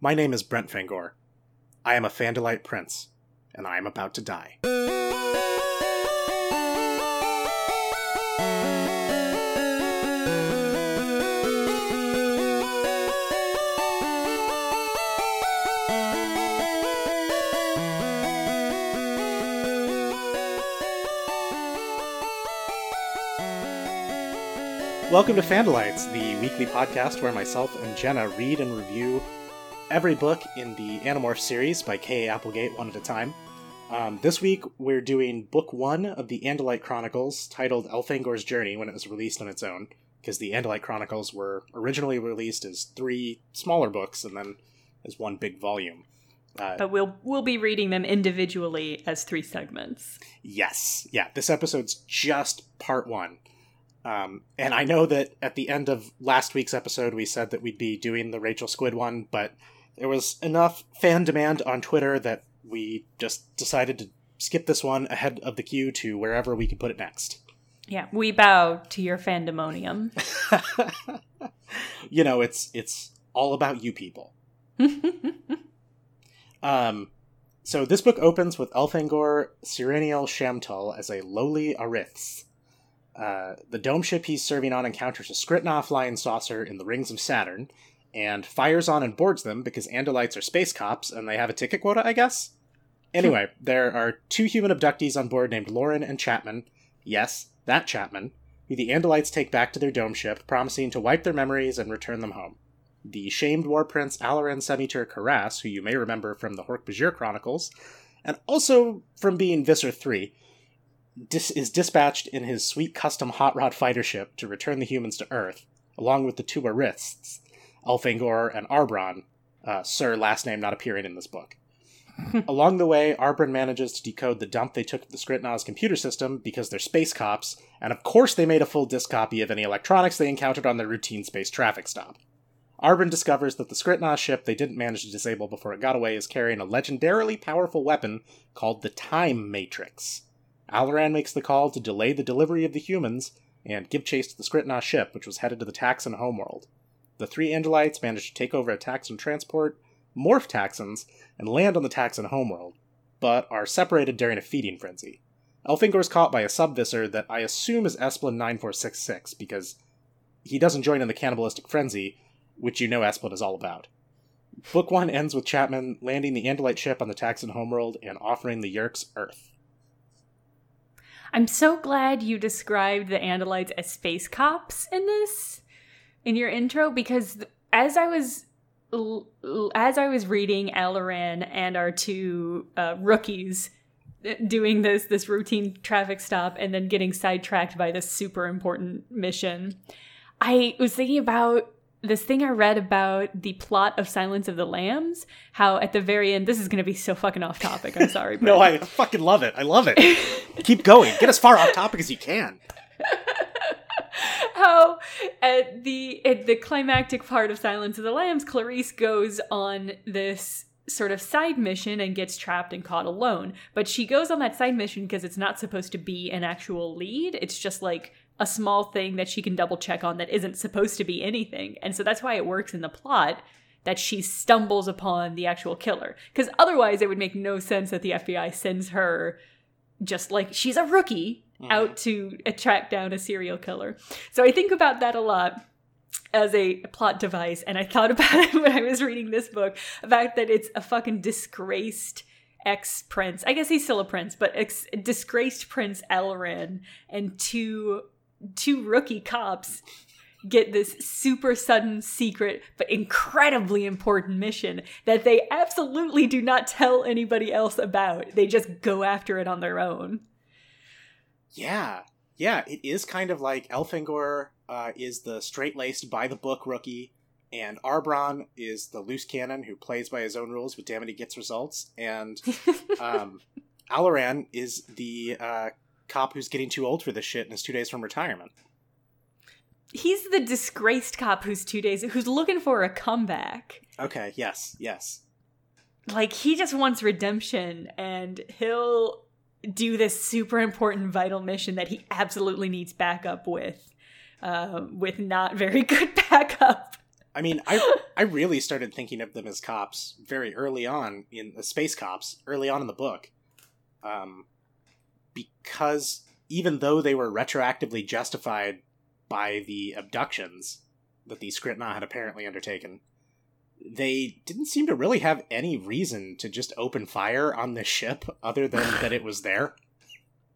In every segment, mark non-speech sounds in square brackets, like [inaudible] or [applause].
My name is Brent Fangor. I am a Phandalite prince, and I am about to die. Welcome to Phandalites, the weekly podcast where myself and Jenna read and review every book in the Animorph series by K.A. Applegate one at a time. Um, this week we're doing book one of the Andalite Chronicles, titled Elfangor's Journey, when it was released on its own, because the Andalite Chronicles were originally released as three smaller books and then as one big volume. Uh, but we'll we'll be reading them individually as three segments. Yes, yeah. This episode's just part one. Um, and I know that at the end of last week's episode, we said that we'd be doing the Rachel Squid one, but there was enough fan demand on Twitter that we just decided to skip this one ahead of the queue to wherever we could put it next. Yeah, we bow to your fandemonium. [laughs] [laughs] you know, it's it's all about you people. [laughs] um, so this book opens with Elfangor Sirinial Shamtul as a lowly Arisths uh, the dome ship he's serving on encounters a Skrit Na flying saucer in the rings of Saturn and fires on and boards them because Andalites are space cops and they have a ticket quota, I guess? Anyway, [laughs] there are two human abductees on board named Lauren and Chapman. Yes, that Chapman, who the Andalites take back to their dome ship, promising to wipe their memories and return them home. The shamed war prince Alloran Semitur Corrass, who you may remember from the Hork-Bajir Chronicles, and also from being Visser 3, dis- is dispatched in his sweet custom hot rod fighter ship to return the humans to Earth, along with the two Arisths, Elfangor and Arbron, uh, Sir last name not appearing in this book. [laughs] along the way, Arbron manages to decode the dump they took of the Skrit Na's computer system because they're space cops, and of course they made a full disk copy of any electronics they encountered on their routine space traffic stop. Arbron discovers that the Skrit Na ship they didn't manage to disable before it got away is carrying a legendarily powerful weapon called the Time Matrix. Alloran makes the call to delay the delivery of the humans and give chase to the Skrit Na ship, which was headed to the Taxxon homeworld. The three Andalites manage to take over a Taxxon transport, morph Taxxons, and land on the Taxxon homeworld, but are separated during a feeding frenzy. Elfangor is caught by a subvisor that I assume is Esplin 9466 because he doesn't join in the cannibalistic frenzy, which you know Esplin is all about. Book 1 ends with Chapman landing the Andalite ship on the Taxxon homeworld and offering the Yeerks Earth. I'm so glad you described the Andalites as space cops in this in your intro because as I was as I was reading Alloran and our two uh, rookies uh, doing this this routine traffic stop and then getting sidetracked by this super important mission, I was thinking about this thing I read about the plot of Silence of the Lambs, how at the very end, this is going to be so fucking off topic. I'm sorry. [laughs] But... no, I fucking love it. I love it. Keep going. Get as far off topic as you can. [laughs] [laughs] how at the at the climactic part of Silence of the Lambs, Clarice goes on this sort of side mission and gets trapped and caught alone. But she goes on that side mission because it's not supposed to be an actual lead. It's just like a small thing that she can double check on that isn't supposed to be anything. And so that's why it works in the plot that she stumbles upon the actual killer. Because otherwise, it would make no sense that the FBI sends her just like she's a rookie mm. out to track down a serial killer. So I think about that a lot as a plot device. And I thought [laughs] about it when I was reading this book about that it's a fucking disgraced ex prince. I guess he's still a prince, but ex- disgraced Prince Alloran and two two rookie cops get this super sudden secret but incredibly important mission that they absolutely do not tell anybody else about. They just go after it on their own. Yeah. Yeah, it is kind of like Elfangor uh, is the straight-laced by the book rookie and Arbron is the loose cannon who plays by his own rules, but damn it, he gets results. And [laughs] um, Alloran is the uh, cop who's getting too old for this shit and is two days from retirement. He's the disgraced cop who's two days who's looking for a comeback. Okay, yes, yes. Like he just wants redemption and he'll do this super important vital mission that he absolutely needs backup with. Uh, with not very [laughs] good backup. I mean, I I really started thinking of them as cops very early on in the space cops early on in the book, um, because even though they were retroactively justified by the abductions that the Skrit Na had apparently undertaken, they didn't seem to really have any reason to just open fire on the ship other than [laughs] that it was there.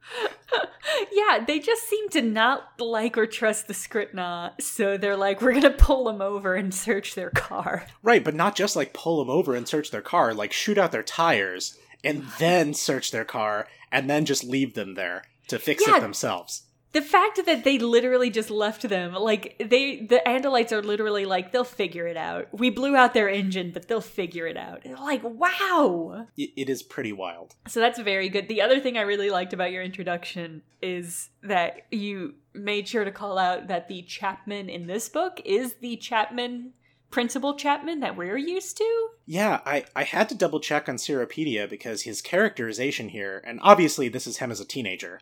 [laughs] yeah, they just seem to not like or trust the Skrit Na, so they're like, we're gonna pull them over and search their car. Right, but not just like pull them over and search their car, like shoot out their tires and then search their car and then just leave them there to fix Yeah. it themselves. The fact that they literally just left them, like they, the Andalites are literally like, they'll figure it out. We blew out their engine, but they'll figure it out. Like, wow. It, is pretty wild. So that's very good. The other thing I really liked about your introduction is that you made sure to call out that the Chapman in this book is the Chapman, Principal Chapman that we're used to. Yeah, I, I had to double check on Seropedia because his characterization here, and obviously this is him as a teenager,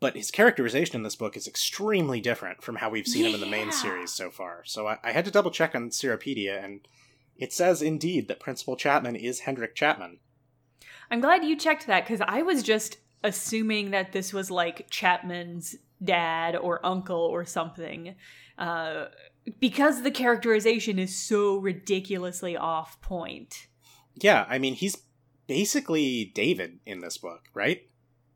but his characterization in this book is extremely different from how we've seen him in the main series so far. So I, I had to double check on Seropedia, and it says indeed that Principal Chapman is Hendrik Chapman. I'm glad you checked that because I was just assuming that this was like Chapman's dad or uncle or something. Uh, because the characterization is so ridiculously off point. Yeah, I mean, he's basically David in this book, right?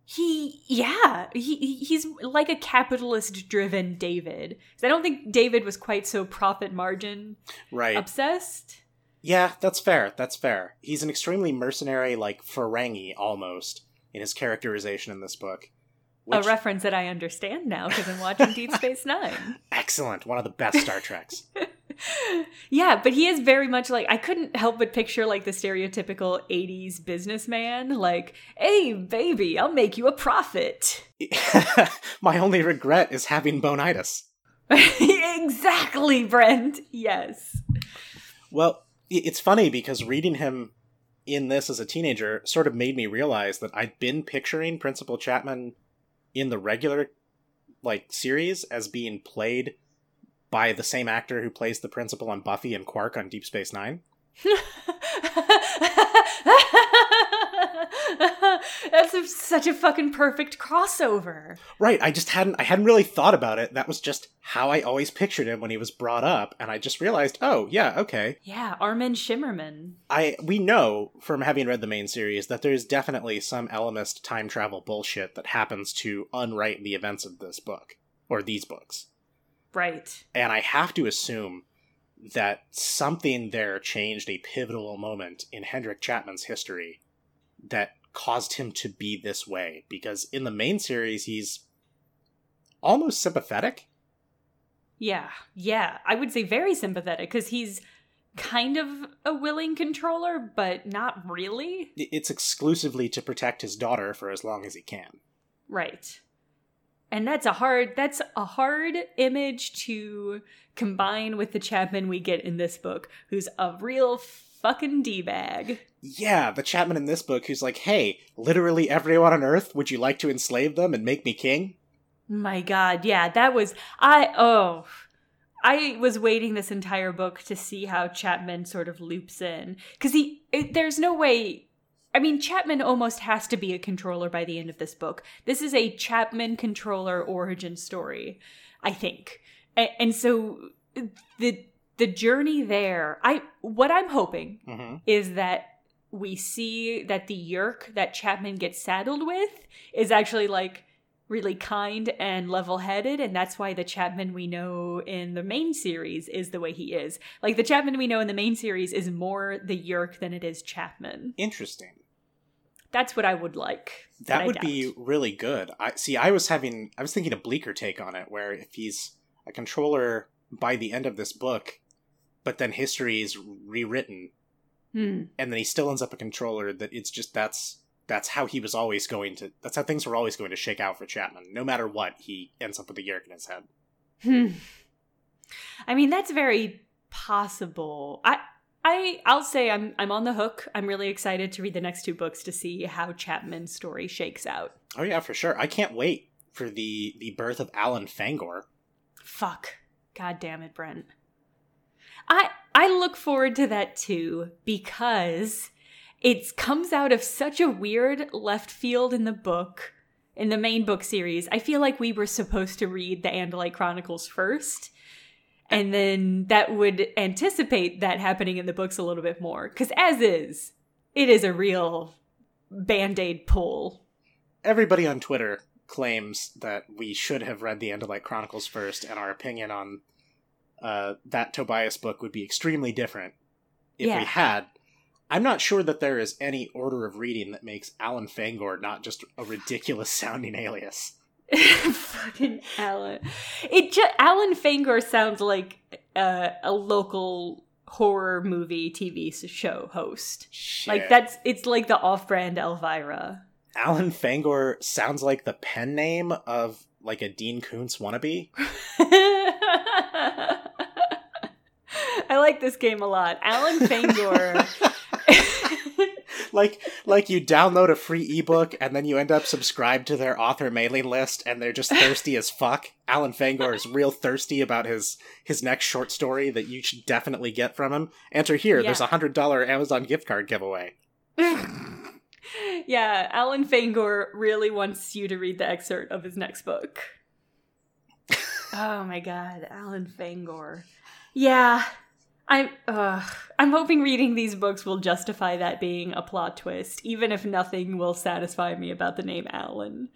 He, yeah, he he- he's like a capitalist driven David. I don't think David was quite so profit margin Right. obsessed. Yeah, that's fair. That's fair. He's an extremely mercenary, like Ferengi almost, in his characterization in this book. Which, A reference that I understand now because I'm watching Deep Space Nine. [laughs] excellent. One of the best Star Treks. [laughs] yeah, but he is very much like I couldn't help but picture like the stereotypical 80s businessman like, "Hey baby, I'll make you a profit." [laughs] My only regret is having bonitis. [laughs] exactly, Brent. Yes. Well, it's funny because reading him in this as a teenager sort of made me realize that I'd been picturing Principal Chapman in the regular like series as being played by the same actor who plays the principal on Buffy and Quark on Deep Space 9. [laughs] That's such a fucking perfect crossover. Right, I just hadn't I hadn't really thought about it. That was just how I always pictured him when he was brought up and I just realized, "Oh, yeah, okay. Yeah, Armin Shimerman. I we know from having read the main series that there's definitely some Ellimist time travel bullshit that happens to unwrite the events of this book or these books. Right. And I have to assume that something there changed a pivotal moment in Hendrik Chapman's history that caused him to be this way because in the main series he's almost sympathetic. Yeah, yeah. I would say very sympathetic because he's kind of a willing controller, but not really. It's exclusively to protect his daughter for as long as he can. Right. And that's a hard that's a hard image to combine with the Chapman we get in this book, who's a real fucking D-bag. Yeah, the Chapman in this book who's like, hey, literally everyone on Earth, would you like to enslave them and make me king? My god, yeah, that was I oh I was waiting this entire book to see how Chapman sort of loops in cuz he it, there's no way I mean Chapman almost has to be a controller by the end of this book. This is a Chapman controller origin story, I think. And, and so the the journey there, I what I'm hoping Mm-hmm. is that we see that the Yeerk that Chapman gets saddled with is actually like really kind and level headed, and that's why the Chapman we know in the main series is the way he is. Like the Chapman we know in the main series is more the Yeerk than it is Chapman. Interesting. That's what I would like. That would be really good. I see. I was having, I was thinking a bleaker take on it, where if he's a controller by the end of this book, but then history is rewritten, Hmm. and then he still ends up a controller. That it's just that's that's how he was always going to. That's how things were always going to shake out for Chapman. No matter what, he ends up with a Yeerk in his head. Hmm. I mean, that's very possible. I I I'll say I'm I'm on the hook. I'm really excited to read the next two books to see how Chapman's story shakes out. Oh yeah, for sure. I can't wait for the the birth of Alan Fangor. Fuck. God damn it, Brent. I I look forward to that too because it comes out of such a weird left field in the book, in the main book series. I feel like we were supposed to read the Andalite Chronicles first. And then that would anticipate that happening in the books a little bit more. Because as is, it is a real band aid pull. Everybody on Twitter claims that we should have read the Andalite Chronicles first, and our opinion on uh, that Tobias book would be extremely different if Yeah. we had. I'm not sure that there is any order of reading that makes Alan Fangor not just a ridiculous sounding alias. [laughs] Fucking Alan. It just Alan Fangor sounds like uh, a local horror movie TV show host. Like that's it's like the off-brand Elvira. Alan Fangor sounds like the pen name of like a Dean Koontz wannabe. [laughs] I like this game a lot. Alan Fangor. [laughs] [laughs] like like you download a free ebook and then you end up subscribed to their author mailing list and they're just [laughs] thirsty as fuck. Alan Fangor is real thirsty about his his next short story that you should definitely get from him. Enter here. There's a hundred dollar Amazon gift card giveaway. [laughs] yeah, Alan Fangor really wants you to read the excerpt of his next book. oh my god, Alan Fangor. Yeah. I'm uh, I'm hoping reading these books will justify that being a plot twist, even if nothing will satisfy me about the name Alan.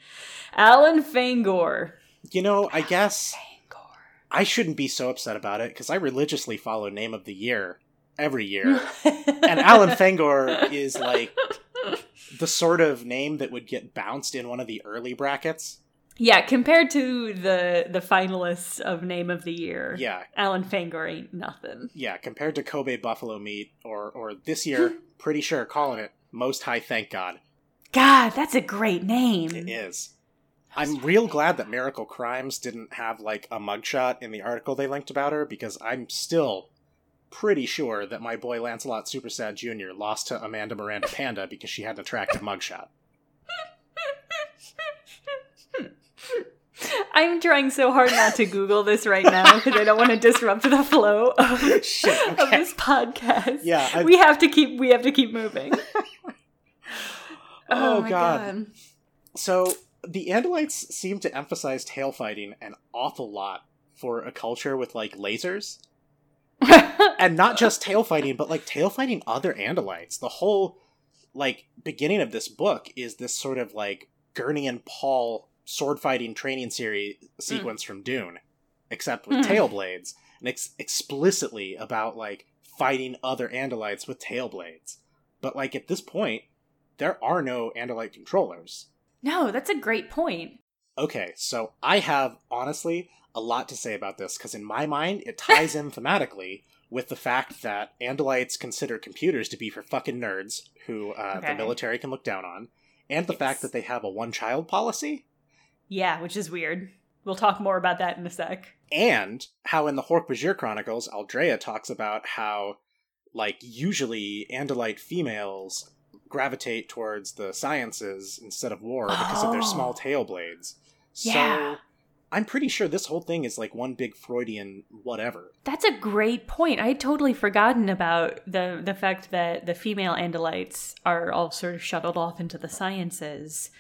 Alan Fangor. You know, I guess Fangor. I shouldn't be so upset about it because I religiously follow Name of the Year every year. [laughs] and Alan Fangor is like the sort of name that would get bounced in one of the early brackets. Yeah, compared to the the finalists of Name of the Year, Yeah, Alan Fangor ain't nothing. yeah, compared to Kobe Buffalo Meat or or this year, hmm. pretty sure calling it Most High Thank God. God, that's a great name. It is. I'm real glad that Miracle Crimes didn't have like a mugshot in the article they linked about her because I'm still pretty sure that my boy Lancelot Supersad Jr. lost to Amanda Miranda Panda because she had an attractive mugshot. I'm trying so hard not to Google this right now because I don't want to disrupt the flow of, oh, Shit, of this podcast. Yeah, I- we have to keep we have to keep moving. [laughs] [laughs] Oh, oh, my God. So the Andalites seem to emphasize tail fighting an awful lot for a culture with like lasers. [laughs] and not just tail fighting, but like tail fighting other Andalites. The whole like beginning of this book is this sort of like Gurney and Paul sword fighting training series sequence from Dune, except with Hmm. tail blades, and ex- explicitly about like fighting other Andalites with tail blades. But like at this point, there are no Andalite controllers. no, that's a great point. Okay, so I have honestly a lot to say about this because in my mind it ties in [laughs] thematically with the fact that Andalites consider computers to be for fucking nerds who uh, the military can look down on, and the Yes. fact that they have a one-child policy, Yeah, which is weird. We'll talk more about that in a sec. and how in the Hork-Bajir Chronicles, Aldrea talks about how, like, usually Andalite females gravitate towards the sciences instead of war because of their Oh. small tail blades. Yeah. So I'm pretty sure this whole thing is like one big Freudian whatever. That's a great point. I had totally forgotten about the the fact that the female Andalites are all sort of shuttled off into the sciences.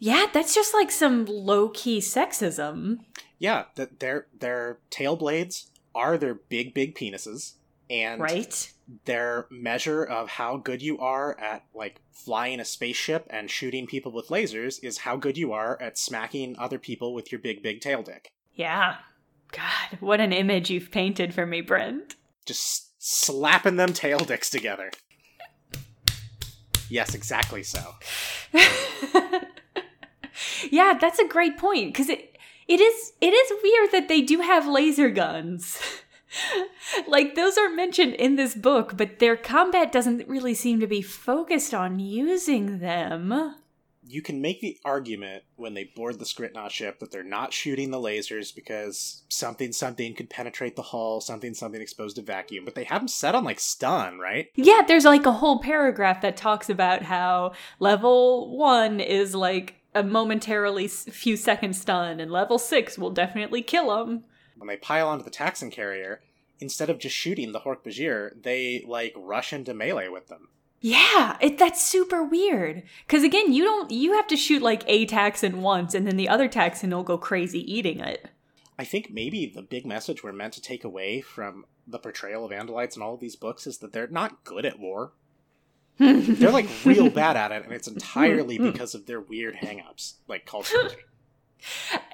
Yeah, that's just like some low key sexism. Yeah, that their their tail blades are their big big penises and right? their measure of how good you are at like flying a spaceship and shooting people with lasers is how good you are at smacking other people with your big big tail dick. Yeah. God, what an image you've painted for me, Brent. Just slapping them tail dicks together. Yes, exactly so. [laughs] yeah, that's a great point because it it is it is weird that they do have laser guns. [laughs] like those are mentioned in this book, but their combat doesn't really seem to be focused on using them. You can make the argument when they board the Skrit Na ship that they're not shooting the lasers because something something could penetrate the hull, something something exposed to vacuum, but they have them set on like stun, right? Yeah, there's like a whole paragraph that talks about how level 1 is like a momentarily few seconds stun and level 6 will definitely kill them. When they pile onto the Taxxon carrier, instead of just shooting the Hork-Bajir, they like rush into melee with them. Yeah, it, that's super weird. Because again, you don't you have to shoot like a Taxxon once, and then the other Taxxon will go crazy eating it. I think maybe the big message we're meant to take away from the portrayal of Andalites in all of these books is that they're not good at war. They're like real [laughs] bad at it, and it's entirely mm-hmm. because of their weird hangups, like culturally.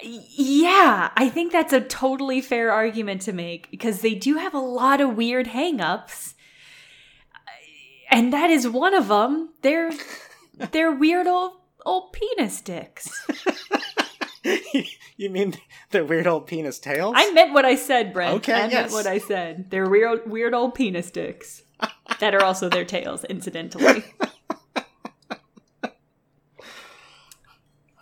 Yeah, I think that's a totally fair argument to make because they do have a lot of weird hangups. And that is one of them. They're [laughs] they're weird old old penis dicks. [laughs] you mean they're weird old penis tails? I meant what I said, Brent. Okay, I yes. meant what I said. They're weird weird old penis dicks. That are also their tails, incidentally. [laughs]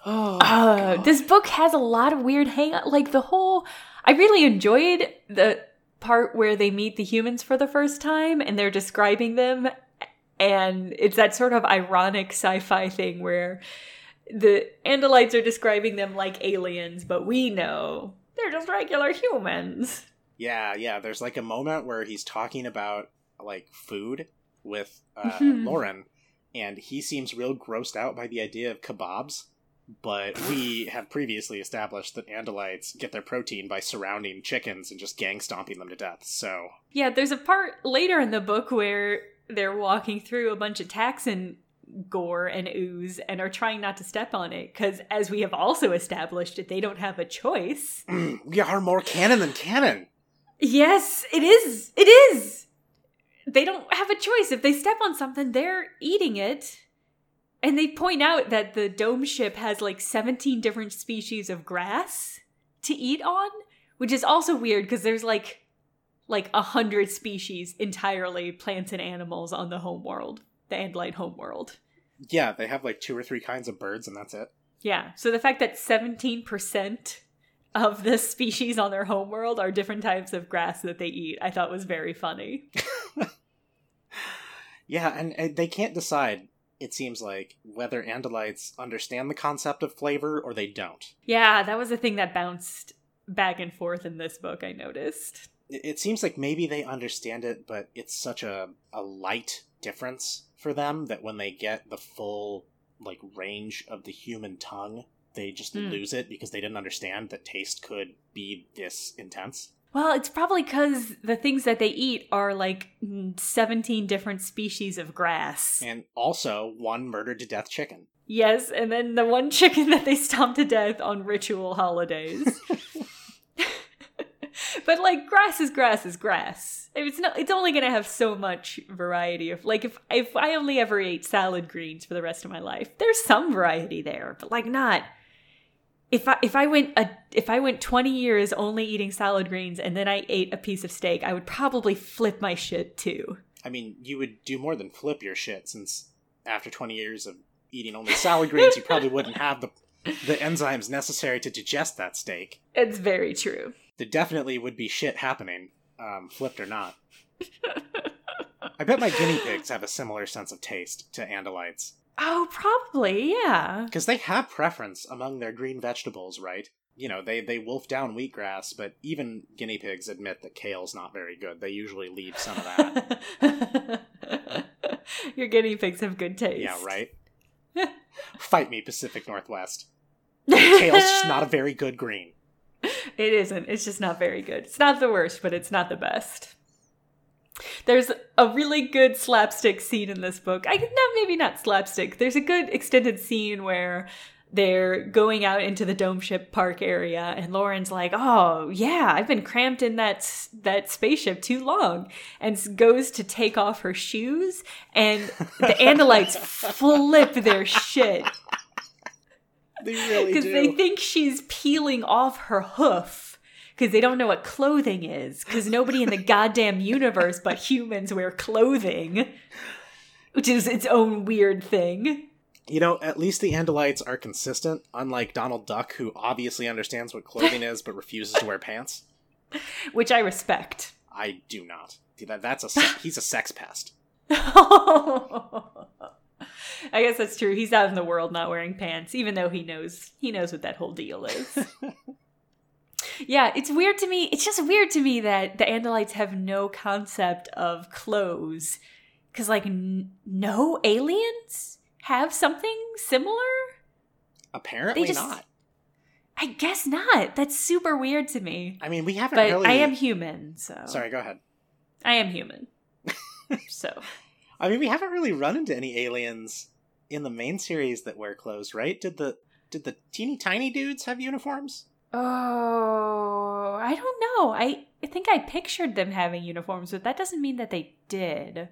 Oh, Uh, this book has a lot of weird hang like the whole I really enjoyed the part where they meet the humans for the first time and they're describing them and it's that sort of ironic sci-fi thing where the Andalites are describing them like aliens, but we know they're just regular humans. yeah, yeah. There's like a moment where he's talking about like food with uh, Mhm. Lauren, and he seems real grossed out by the idea of kebabs. But [sighs] we have previously established that Andalites get their protein by surrounding chickens and just gang stomping them to death. So Yeah, there's a part later in the book where they're walking through a bunch of Taxxon gore and ooze and are trying not to step on it because, as we have also established, they don't have a choice. [clears throat] we are more canon than canon. Yes, it is. It is. They don't have a choice. If they step on something, they're eating it. And they point out that the dome ship has like 17 different species of grass to eat on, which is also weird because there's like like a hundred species entirely plants and animals on the home world, the Andalite home world. Yeah, they have like two or three kinds of birds, and that's it. Yeah. So the fact that 17% of the [laughs] species on their home world are different types of grass that they eat, I thought was very funny. [laughs] Yeah, and, and they can't decide. It seems like whether Andalites understand the concept of flavor or they don't. Yeah, that was a thing that bounced back and forth in this book, I noticed. It seems like maybe they understand it, but it's such a, a light difference for them that when they get the full like range of the human tongue, they just Hmm. lose it because they didn't understand that taste could be this intense. Well, it's probably because the things that they eat are like mm, 17 different species of grass. And also one murdered to death chicken. Yes, and then the one chicken that they stomp to death on ritual holidays. [laughs] [laughs] but like grass is grass is grass. It's not it's only going to have so much variety of like if if I only ever ate salad greens for the rest of my life, there's some variety there, but like not if I if I went a if I went 20 years only eating salad greens and then I ate a piece of steak, I would probably flip my shit too. I mean, you would do more than flip your shit since after 20 years of eating only salad greens, you probably wouldn't have the the enzymes necessary to digest that steak. It's very true. There definitely would be shit happening, um, flipped or not. I bet my guinea pigs have a similar sense of taste to Andalites. Oh, probably, yeah. Because they have preference among their green vegetables, right? You know, they, they wolf down wheatgrass, but even guinea pigs admit that kale's not very good. They usually leave some of that. [laughs] Your guinea pigs have good taste. yeah, right? [laughs] Fight me, Pacific Northwest. [laughs] Kale's just not a very good green. It isn't. It's just not very good. It's not the worst, but it's not the best. There's a really good slapstick scene in this book. I no, maybe not slapstick. There's a good extended scene where they're going out into the dome ship park area and Lauren's like, "Oh, yeah, I've been cramped in that that spaceship too long." And goes to take off her shoes and the [laughs] Andalites flip their shit They really because they think she's peeling off her hoof because they don't know what clothing is because nobody in the [laughs] goddamn universe but humans wear clothing which is its own weird thing You know, at least the Andalites are consistent, unlike Donald Duck, who obviously understands what clothing is but refuses to wear pants. [laughs] which i respect I do not. That, that's a [laughs] he's a sex pest. i guess that's true he's out in the world not wearing pants even though he knows he knows what that whole deal is yeah, it's weird to me. It's just weird to me that the Andalites have no concept of clothes. Because, like, n- no aliens have something similar? Apparently just- not. I guess not. That's super weird to me. I mean, we haven't But really. I am human, so. Sorry, go ahead. I am human. [laughs] so. I mean, we haven't really run into any aliens in the main series that wear clothes, right? Did the did the teeny tiny dudes have uniforms? Oh, I don't know. I, I think I pictured them having uniforms, but that doesn't mean that they did.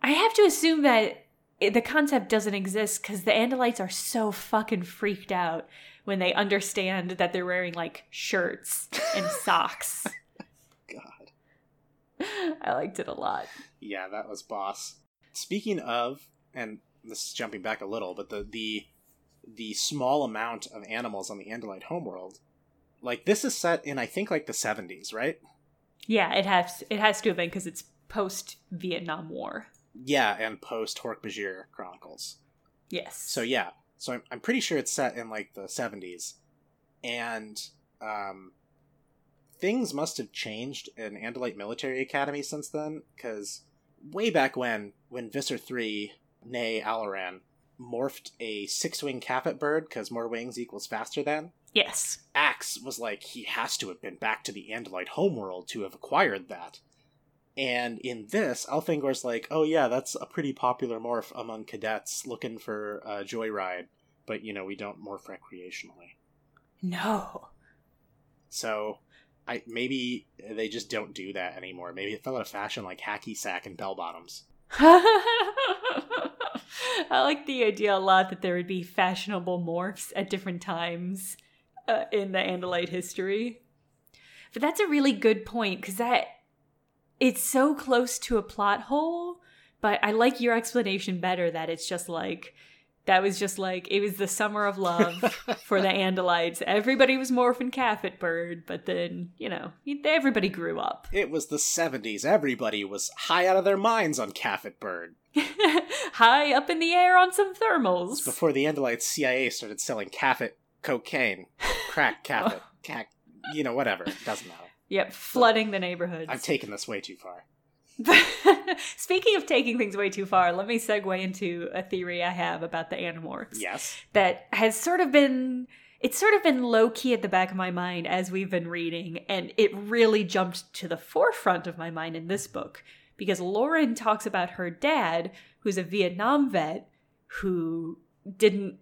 I have to assume that the concept doesn't exist because the Andalites are so fucking freaked out when they understand that they're wearing like shirts and [laughs] socks. God. [laughs] I liked it a lot. Yeah, that was boss. Speaking of, and this is jumping back a little, but the the the small amount of animals on the Andalite homeworld, like this is set in I think like the seventies, right? Yeah, it has it has to have been because it's post Vietnam War. Yeah, and post Hork-Bajir Chronicles. Yes. So yeah, so I'm, I'm pretty sure it's set in like the 70s, and um, things must have changed in Andalite Military Academy since then. Because way back when, when Visser three, nay Alloran, morphed a six-wing Kafit bird because more wings equals faster than. yes. Ax was like he has to have been back to the Andalite homeworld to have acquired that. And in this, Elfangor's like, oh yeah, that's a pretty popular morph among cadets looking for a joyride, but you know, we don't morph recreationally. No. So I maybe they just don't do that anymore. Maybe it fell out of fashion like hacky sack and bell bottoms. [laughs] [laughs] I like the idea a lot that there would be fashionable morphs at different times uh, in the Andalite history. But that's a really good point because that it's so close to a plot hole. But I like your explanation better that it's just like that was just like it was the summer of love [laughs] for the Andalites. Everybody was morphing Kafit Bird, but then you know everybody grew up. It was the 70s. Everybody was high out of their minds on Kafit Bird. [laughs] High up in the air on some thermals. Before the Andalite CIA started selling Kafit cocaine, crack [laughs] Kafit, cac, you know, whatever. Doesn't matter. Yep, flooding the neighborhoods. I've taken this way too far. [laughs] Speaking of taking things way too far, let me segue into a theory I have about the Animorphs Yes. that has sort of been it's sort of been low key at the back of my mind as we've been reading, and it really jumped to the forefront of my mind in this book because Lauren talks about her dad, who's a Vietnam vet who didn't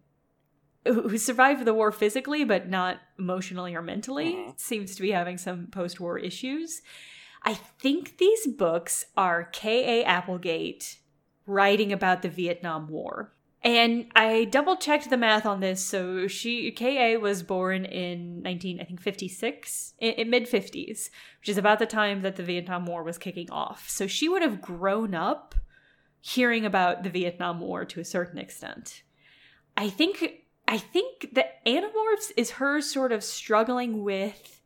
who survived the war physically but not emotionally or mentally. Mhm. seems to be having some post-war issues. I think these books are ka applegate writing about the vietnam war and i double checked the math on this so she ka was born in 19 i think 56 in, in mid 50s which is about the time that the vietnam war was kicking off so she would have grown up hearing about the vietnam war to a certain extent I think I think the Animorphs is her sort of struggling with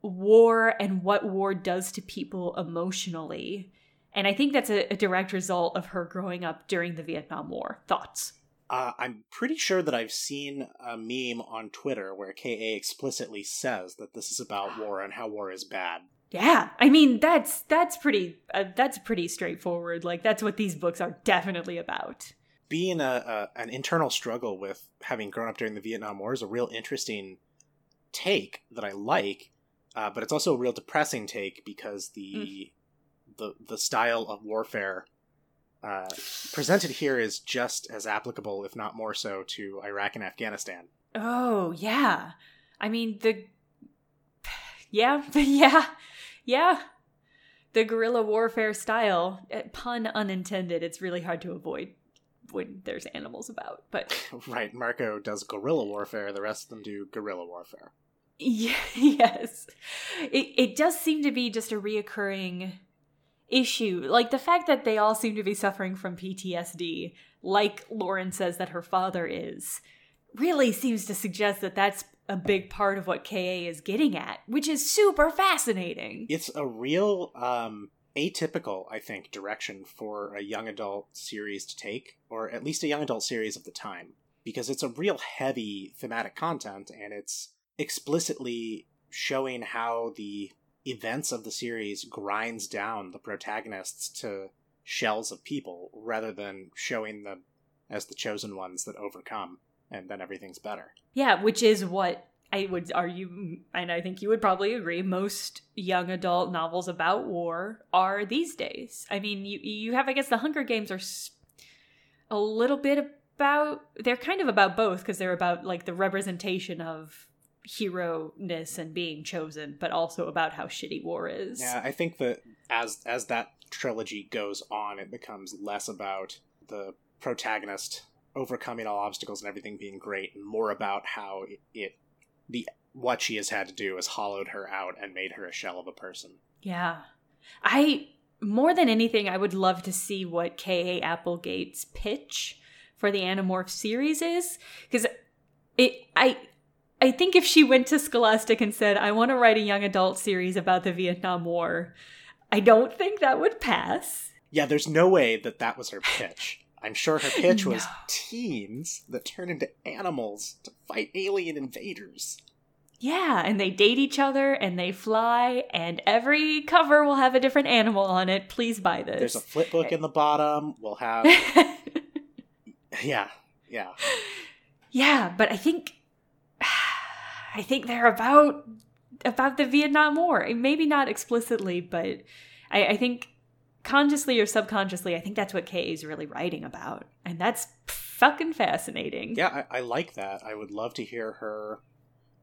war and what war does to people emotionally. And I think that's a, a direct result of her growing up during the Vietnam War. Thoughts? Uh, I'm pretty sure that I've seen a meme on Twitter where KA explicitly says that this is about war and how war is bad. Yeah, I mean that's that's pretty uh, that's pretty straightforward. Like that's what these books are definitely about. Being a, a an internal struggle with having grown up during the Vietnam War is a real interesting take that I like, uh, but it's also a real depressing take because the the the style of warfare uh, presented here is just as applicable, if not more so, to Iraq and Afghanistan. Oh, yeah. I mean, the. Yeah, [laughs] yeah, yeah. The guerrilla warfare style, eh, pun unintended, it's really hard to avoid when there's animals about. But [laughs] right, Marco does guerrilla warfare; the rest of them do guerrilla warfare. yeah, [laughs] yes, it, it does seem to be just a reoccurring issue. Like the fact that they all seem to be suffering from PTSD, like Lauren says that her father is, really seems to suggest that that's a big part of what KA is getting at, which is super fascinating. It's a real um, atypical, I think, direction for a young adult series to take, or at least a young adult series of the time, because it's a real heavy thematic content, and it's explicitly showing how the events of the series grinds down the protagonists to shells of people rather than showing them as the chosen ones that overcome and then everything's better. Yeah, which is what I would argue, and I think you would probably agree, most young adult novels about war are these days. I mean, you you have, I guess, the Hunger Games are a little bit about. They're kind of about both because they're about like the representation of hero ness and being chosen, but also about how shitty war is. Yeah, I think that as as that trilogy goes on, it becomes less about the protagonist overcoming all obstacles and everything being great, and more about how it, it the what she has had to do has hollowed her out and made her a shell of a person. Yeah. I more than anything I would love to see what K.A. Applegate's pitch for the Animorph series is cuz it I I think if she went to Scholastic and said I want to write a young adult series about the Vietnam War, I don't think that would pass. Yeah, there's no way that that was her pitch. [laughs] I'm sure her pitch was teens that turn into animals to fight alien invaders. Yeah, and they date each other and they fly, and every cover will have a different animal on it. Please buy this. There's a flip book in the bottom. We'll have. [laughs] yeah, yeah. Yeah, but I think. I think they're about about the Vietnam War. Maybe not explicitly, but I, I think consciously or subconsciously, I think that's what Kay is really writing about. And that's fucking fascinating. Yeah, I, I, like that. I would love to hear her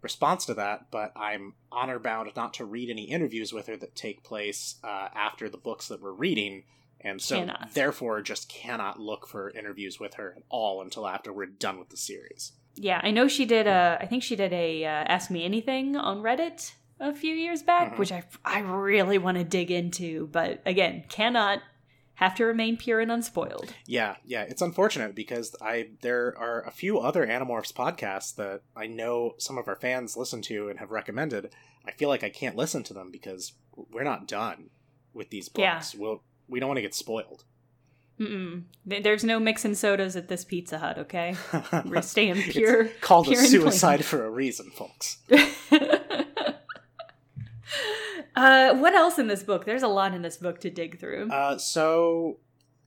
response to that, but I'm honor bound not to read any interviews with her that take place uh, after the books that we're reading. And so, cannot. therefore, just cannot look for interviews with her at all until after we're done with the series. Yeah, I know she did a. I think she did a uh, Ask Me Anything on Reddit a few years back, mm-hmm. which I I really want to dig into, but again, cannot have to remain pure and unspoiled. Yeah, yeah, it's unfortunate because I there are a few other Animorphs podcasts that I know some of our fans listen to and have recommended. I feel like I can't listen to them because we're not done with these books. Yeah. We'll we don't want to get spoiled. Mm-mm. There's no mixing sodas at this Pizza Hut, okay? [laughs] We're staying pure. It's called pure a suicide for a reason, folks. [laughs] Uh, what else in this book? There's a lot in this book to dig through. Uh, so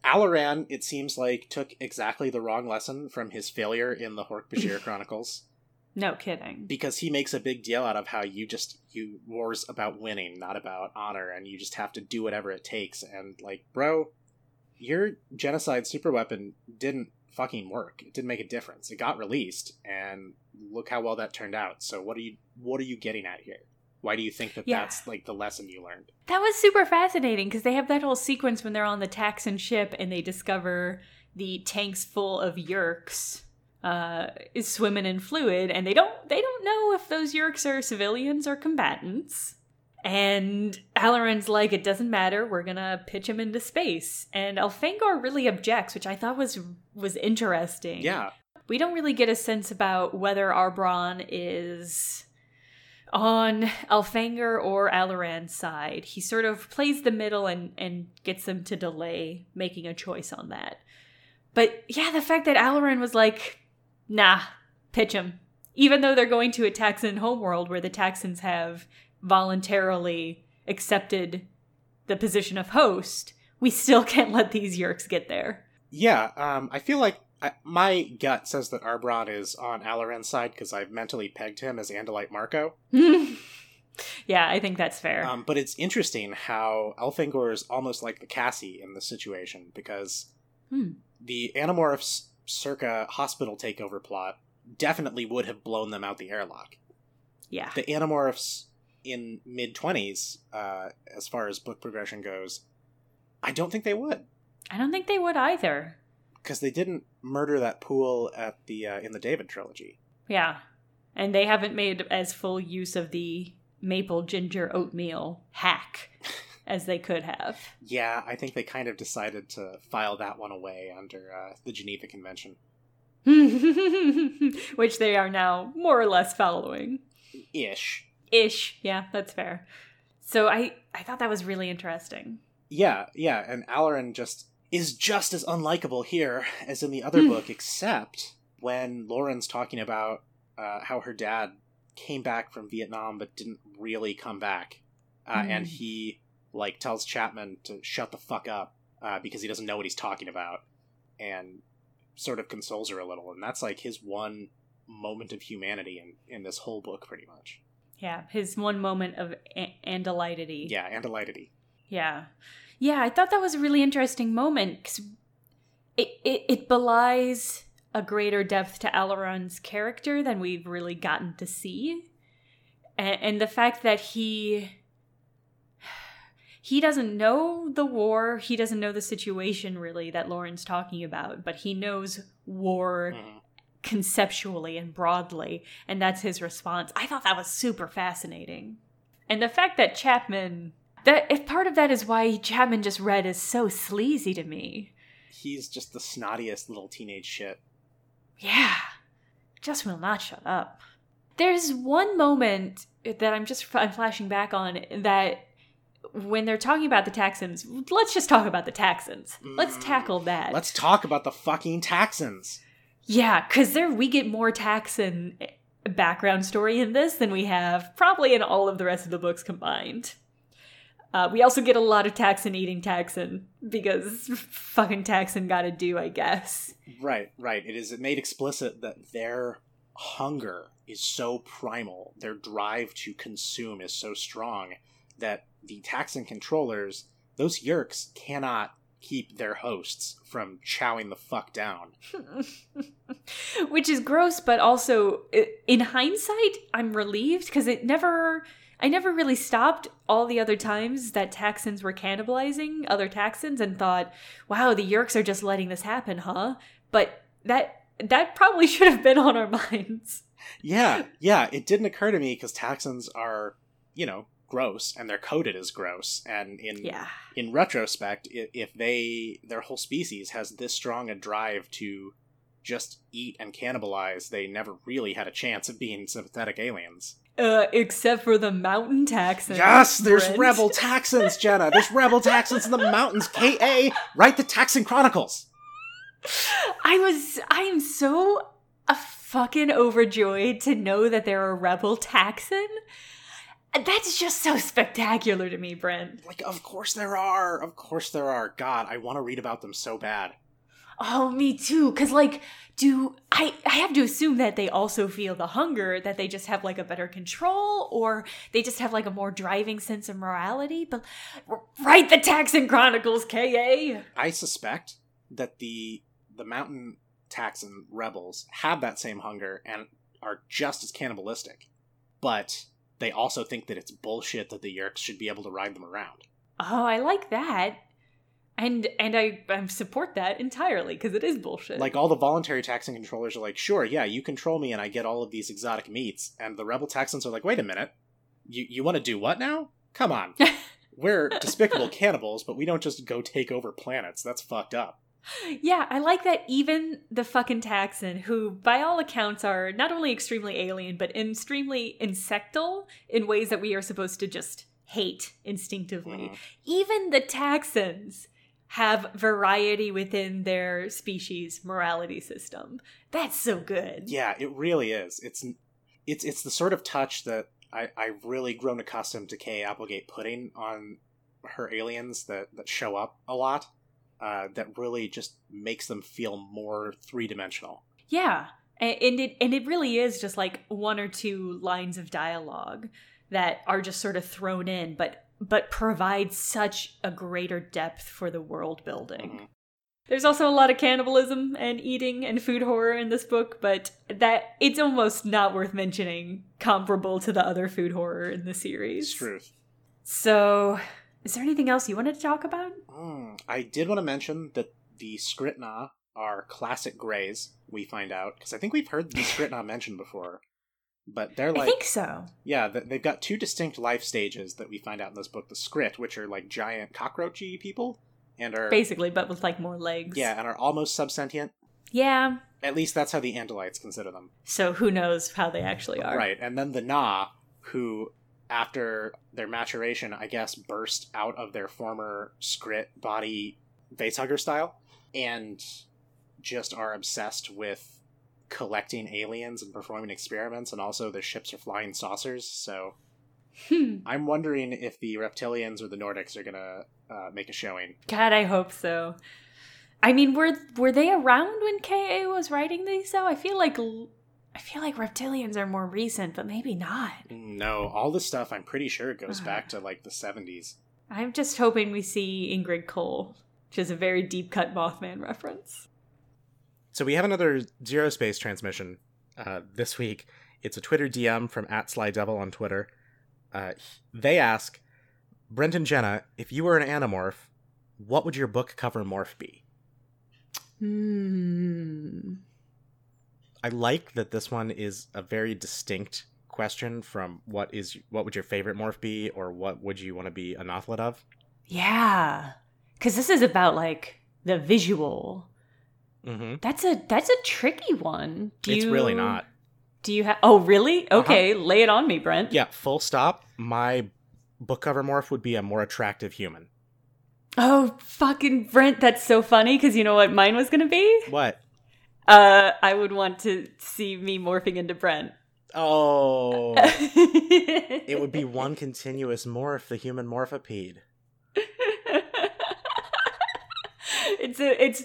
Alloran, it seems like, took exactly the wrong lesson from his failure in the Hork-Bajir [laughs] Chronicles. No kidding. Because he makes a big deal out of how you just you war's about winning, not about honor, and you just have to do whatever it takes. And like, bro, your genocide superweapon didn't fucking work. It didn't make a difference. It got released, and look how well that turned out. So what are you what are you getting at here? Why do you think that yeah. that's like the lesson you learned? That was super fascinating because they have that whole sequence when they're on the Taxxon ship and they discover the tanks full of Yeerks uh, is swimming in fluid, and they don't they don't know if those Yeerks are civilians or combatants. And Alloran's like, it doesn't matter. We're gonna pitch him into space. And Elfangor really objects, which I thought was was interesting. Yeah, we don't really get a sense about whether Arbron is on Elfangor or Alloran's side. He sort of plays the middle and, and gets them to delay making a choice on that. But yeah, the fact that Alloran was like, nah, pitch him. Even though they're going to a Taxxon homeworld where the Taxxons have voluntarily accepted the position of host, we still [laughs] can't let these Yeerks get there. Yeah, um, I feel like I, my gut says that Arbron is on Alloran's side because I've mentally pegged him as Andalite Marco. [laughs] yeah, I think that's fair. Um, but it's interesting how Elfangor is almost like the Cassie in this situation because hmm. the Animorphs circa hospital takeover plot definitely would have blown them out the airlock. Yeah. The Animorphs in mid 20s, uh, as far as book progression goes, I don't think they would. I don't think they would either because they didn't murder that pool at the uh, in the David trilogy. Yeah, and they haven't made as full use of the maple ginger oatmeal hack [laughs] as they could have. Yeah, I think they kind of decided to file that one away under uh, the Geneva Convention, [laughs] which they are now more or less following. Ish. Ish. Yeah, that's fair. So I I thought that was really interesting. Yeah, yeah, and Alloran just is just as unlikable here as in the other hmm. book, except when Lauren's talking about uh, how her dad came back from Vietnam but didn't really come back, uh, Mm. and he like tells Chapman to shut the fuck up uh, because he doesn't know what he's talking about, and sort of consoles her a little, and that's like his one moment of humanity in in this whole book, pretty much. Yeah, his one moment of a- andalitity. Yeah, and delightedy. Yeah. Yeah, I thought that was a really interesting moment because it, it, it belies a greater depth to Alloran's character than we've really gotten to see. And, and the fact that he. He doesn't know the war. He doesn't know the situation really that Loren's talking about, but he knows war Mhm. Conceptually and broadly, and that's his response. I thought that was super fascinating. And the fact that Chapman that if part of that is why Chapman just read is so sleazy to me. He's just the snottiest little teenage shit. Yeah. Just will not shut up. There's one moment that I'm just I'm flashing back on that when they're talking about the Taxxons, let's just talk about the Taxxons. Let's Mm, tackle that. Let's talk about the fucking Taxxons. Yeah, because there we get more Taxxon background story in this than we have probably in all of the rest of the books combined. Uh, we also get a lot of Taxxon eating Taxxon because [laughs] fucking Taxxon gotta do, I guess. Right, right. It is made explicit that their hunger is so primal, their drive to consume is so strong that the Taxxon controllers, those Yeerks, cannot keep their hosts from chowing the fuck down. [laughs] Which is gross, but also in hindsight, I'm relieved because it never. I never really stopped all the other times that Taxxons were cannibalizing other Taxxons and thought, "Wow, the Yeerks are just letting this happen, huh?" But that that probably [laughs] should have been on our minds. Yeah, yeah, it didn't occur to me because Taxxons are, you know, gross and they're coded as gross. And in Yeah. in retrospect, if they their whole species has this strong a drive to just eat and cannibalize, they never really had a chance of being sympathetic aliens. Uh, except for the mountain Taxxons. yes, there's Brent. rebel Taxxons, Jenna. There's rebel Taxxons in the mountains. K.A. Write the Taxxon Chronicles. I was. I am so uh, fucking overjoyed to know that there are rebel Taxxon. That's just so spectacular to me, Brent. Like, of course there are. Of course there are. God, I want to read about them so bad. Oh, me too. Cause like, do I? I have to assume that they also feel the hunger, that they just have like a better control, or they just have like a more driving sense of morality. But write the Taxxon Chronicles, Ka. I suspect that the the mountain Taxxon rebels have that same hunger and are just as cannibalistic, but they also think that it's bullshit that the Yeerks should be able to ride them around. Oh, I like that. And and I, I support that entirely because it is bullshit. Like all the voluntary Taxxon controllers are like, sure, yeah, you control me and I get all of these exotic meats, and the rebel Taxxons are like, wait a minute, you you want to do what now? Come on, [laughs] we're despicable cannibals, but we don't just go take over planets. That's fucked up. Yeah, I like that even the fucking Taxxon, who by all accounts are not only extremely alien, but extremely insectal in ways that we are supposed to just hate instinctively. Mhm. Even the Taxxons have variety within their species morality system. That's so good. Yeah, it really is. It's it's it's the sort of touch that I, I've really grown accustomed to Kay Applegate putting on her aliens that, that show up a lot. Uh, that really just makes them feel more three dimensional. Yeah. And it and it really is just like one or two lines of dialogue that are just sort of thrown in but but provide such a greater depth for the world building. Mhm. There's also a lot of cannibalism and eating and food horror in this book, but that it's almost not worth mentioning comparable to the other food horror in the series. It's truth. So, is there anything else you wanted to talk about? Mm, I did want to mention that the Skrit Na are classic greys. We find out because I think we've heard the Skrit Na [laughs] mentioned before, but they're like. I think so. Yeah, they've got two distinct life stages that we find out in this book. The Skrit, which are like giant cockroachy people, and are Basically, but with like more legs. yeah, and are almost subsentient. Yeah. At least that's how the Andalites consider them. So who knows how they actually are. Right, and then the Na, who after their maturation, I guess, burst out of their former Skrit body facehugger style, and just are obsessed with collecting aliens and performing experiments, and also their ships are flying saucers. So Hmm. I'm wondering if the reptilians or the Nordics are gonna uh, make a showing. God, I hope so. I mean, were were they around when KA was writing these? Though I feel like I feel like reptilians are more recent, but maybe not. No, all the stuff I'm pretty sure it goes Uh. back [sighs] to like the 70s. I'm just hoping we see Indrid Cold, which is a very deep cut Mothman reference. So we have another zero space transmission uh, this week. It's a Twitter DM from at Sly Devil on Twitter. Uh, they ask, Brent and Jenna, if you were an Animorph, what would your book cover morph be? Hmm. I like that this one is a very distinct question from what is what would your favorite morph be or what would you want to be an athlete of? Yeah, because this is about like the visual. Mm-hmm. That's a that's a tricky one. Do It's you, really not. Do you have? Oh, really? Okay, lay it on me, Brent. Yeah, full stop. My book cover morph would be a more attractive human. Oh, fucking Brent, that's so funny because you know what mine was gonna be? What? Uh, I would want to see me morphing into Brent. Oh. [laughs] it would be one continuous morph, the human morphopede. [laughs] it's a it's.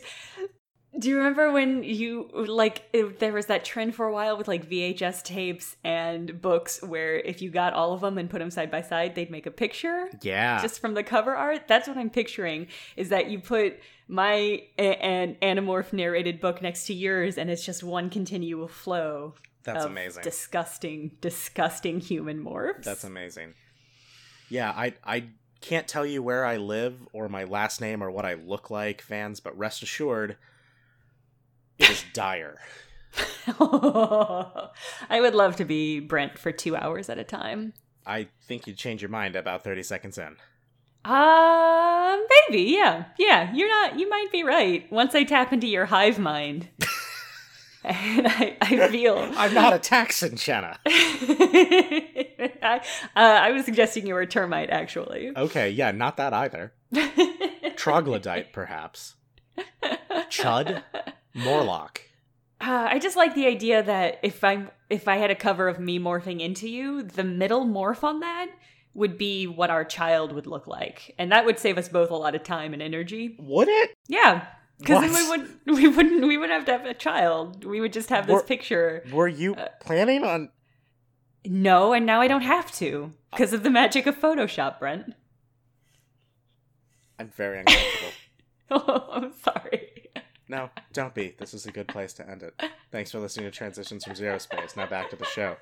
Do you remember when you like it, there was that trend for a while with like VHS tapes and books where if you got all of them and put them side by side, they'd make a picture Yeah. just from the cover art. That's what I'm picturing. Is that you put my an Animorph narrated book next to yours, and it's just one continual flow. That's of amazing. Disgusting, disgusting human morphs. That's amazing. Yeah, I I can't tell you where I live or my last name or what I look like, fans, but rest assured, it is dire. [laughs] I would love to be Brent for two hours at a time. I think you'd change your mind about 30 seconds in. Uh, maybe, yeah. Yeah, you're not, you might be right. Once I tap into your hive mind, [laughs] and I, I feel. I'm not a Taxxon, Jenna. [laughs] I, uh, I was suggesting you were a termite, actually. Okay, yeah, not that either. Troglodyte, perhaps. Chud? Morlock. Uh, I just like the idea that if I'm if I had a cover of me morphing into you, the middle morph on that would be what our child would look like, and that would save us both a lot of time and energy. Would it? Yeah, because then we would [laughs] we wouldn't we wouldn't have to have a child. We would just have this We're- picture. Were you Uh, planning on. No, and now I don't have to because of the magic of Photoshop, Brent. I'm very uncomfortable. [laughs] Oh, I'm sorry. No, don't be. This is a good place to end it. Thanks for listening to Transitions from Zero Space. Now back to the show.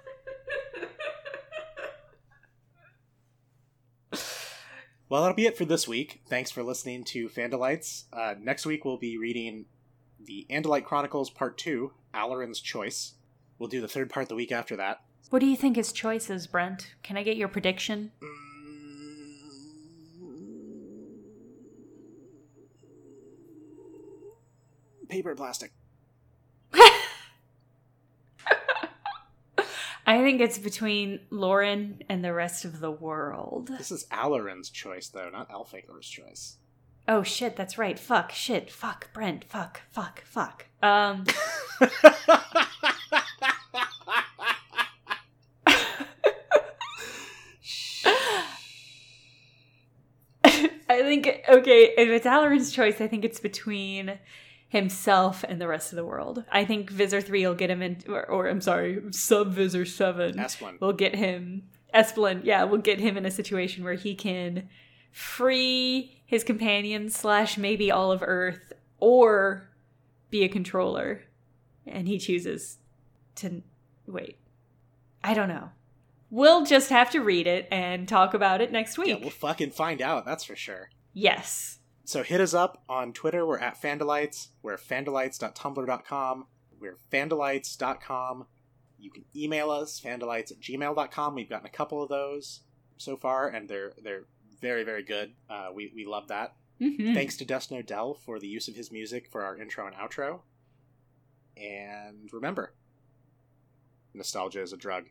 Well, that'll be it for this week. Thanks for listening to Fandalites. Uh, next week, we'll be reading the Andalite Chronicles Part 2, Alloran's Choice. We'll do the third part the week after that. What do you think his choice is, Brent? Can I get your prediction? Paper plastic. I think it's between Loren and the rest of the world. This is Alloran's choice, though, not Elfangor's choice. Oh shit, that's right. Fuck, shit, fuck, Brent, fuck, fuck, fuck. Um [laughs] [laughs] I think okay, if it's Alloran's choice, I think it's between himself and the rest of the world. I think Visser 3 will get him in or, or I'm sorry, Sub Visser 7 Esplin. will get him Esplin, yeah, will get him in a situation where he can free his companions slash maybe all of Earth or be a controller. And he chooses to wait. I don't know. We'll just have to read it and talk about it next Yeah, week. we'll fucking find out, that's for sure. yes. So hit us up on Twitter. We're at Fandalites. We're fandalites.tumblr.com. We're fandalites.com. You can email us, fandalites at gmail.com. We've gotten a couple of those so far, and they're they're very, very good. Uh, we, we love that. Mhm. Thanks to Dustin Odell for the use of his music for our intro and outro. And remember, nostalgia is a drug.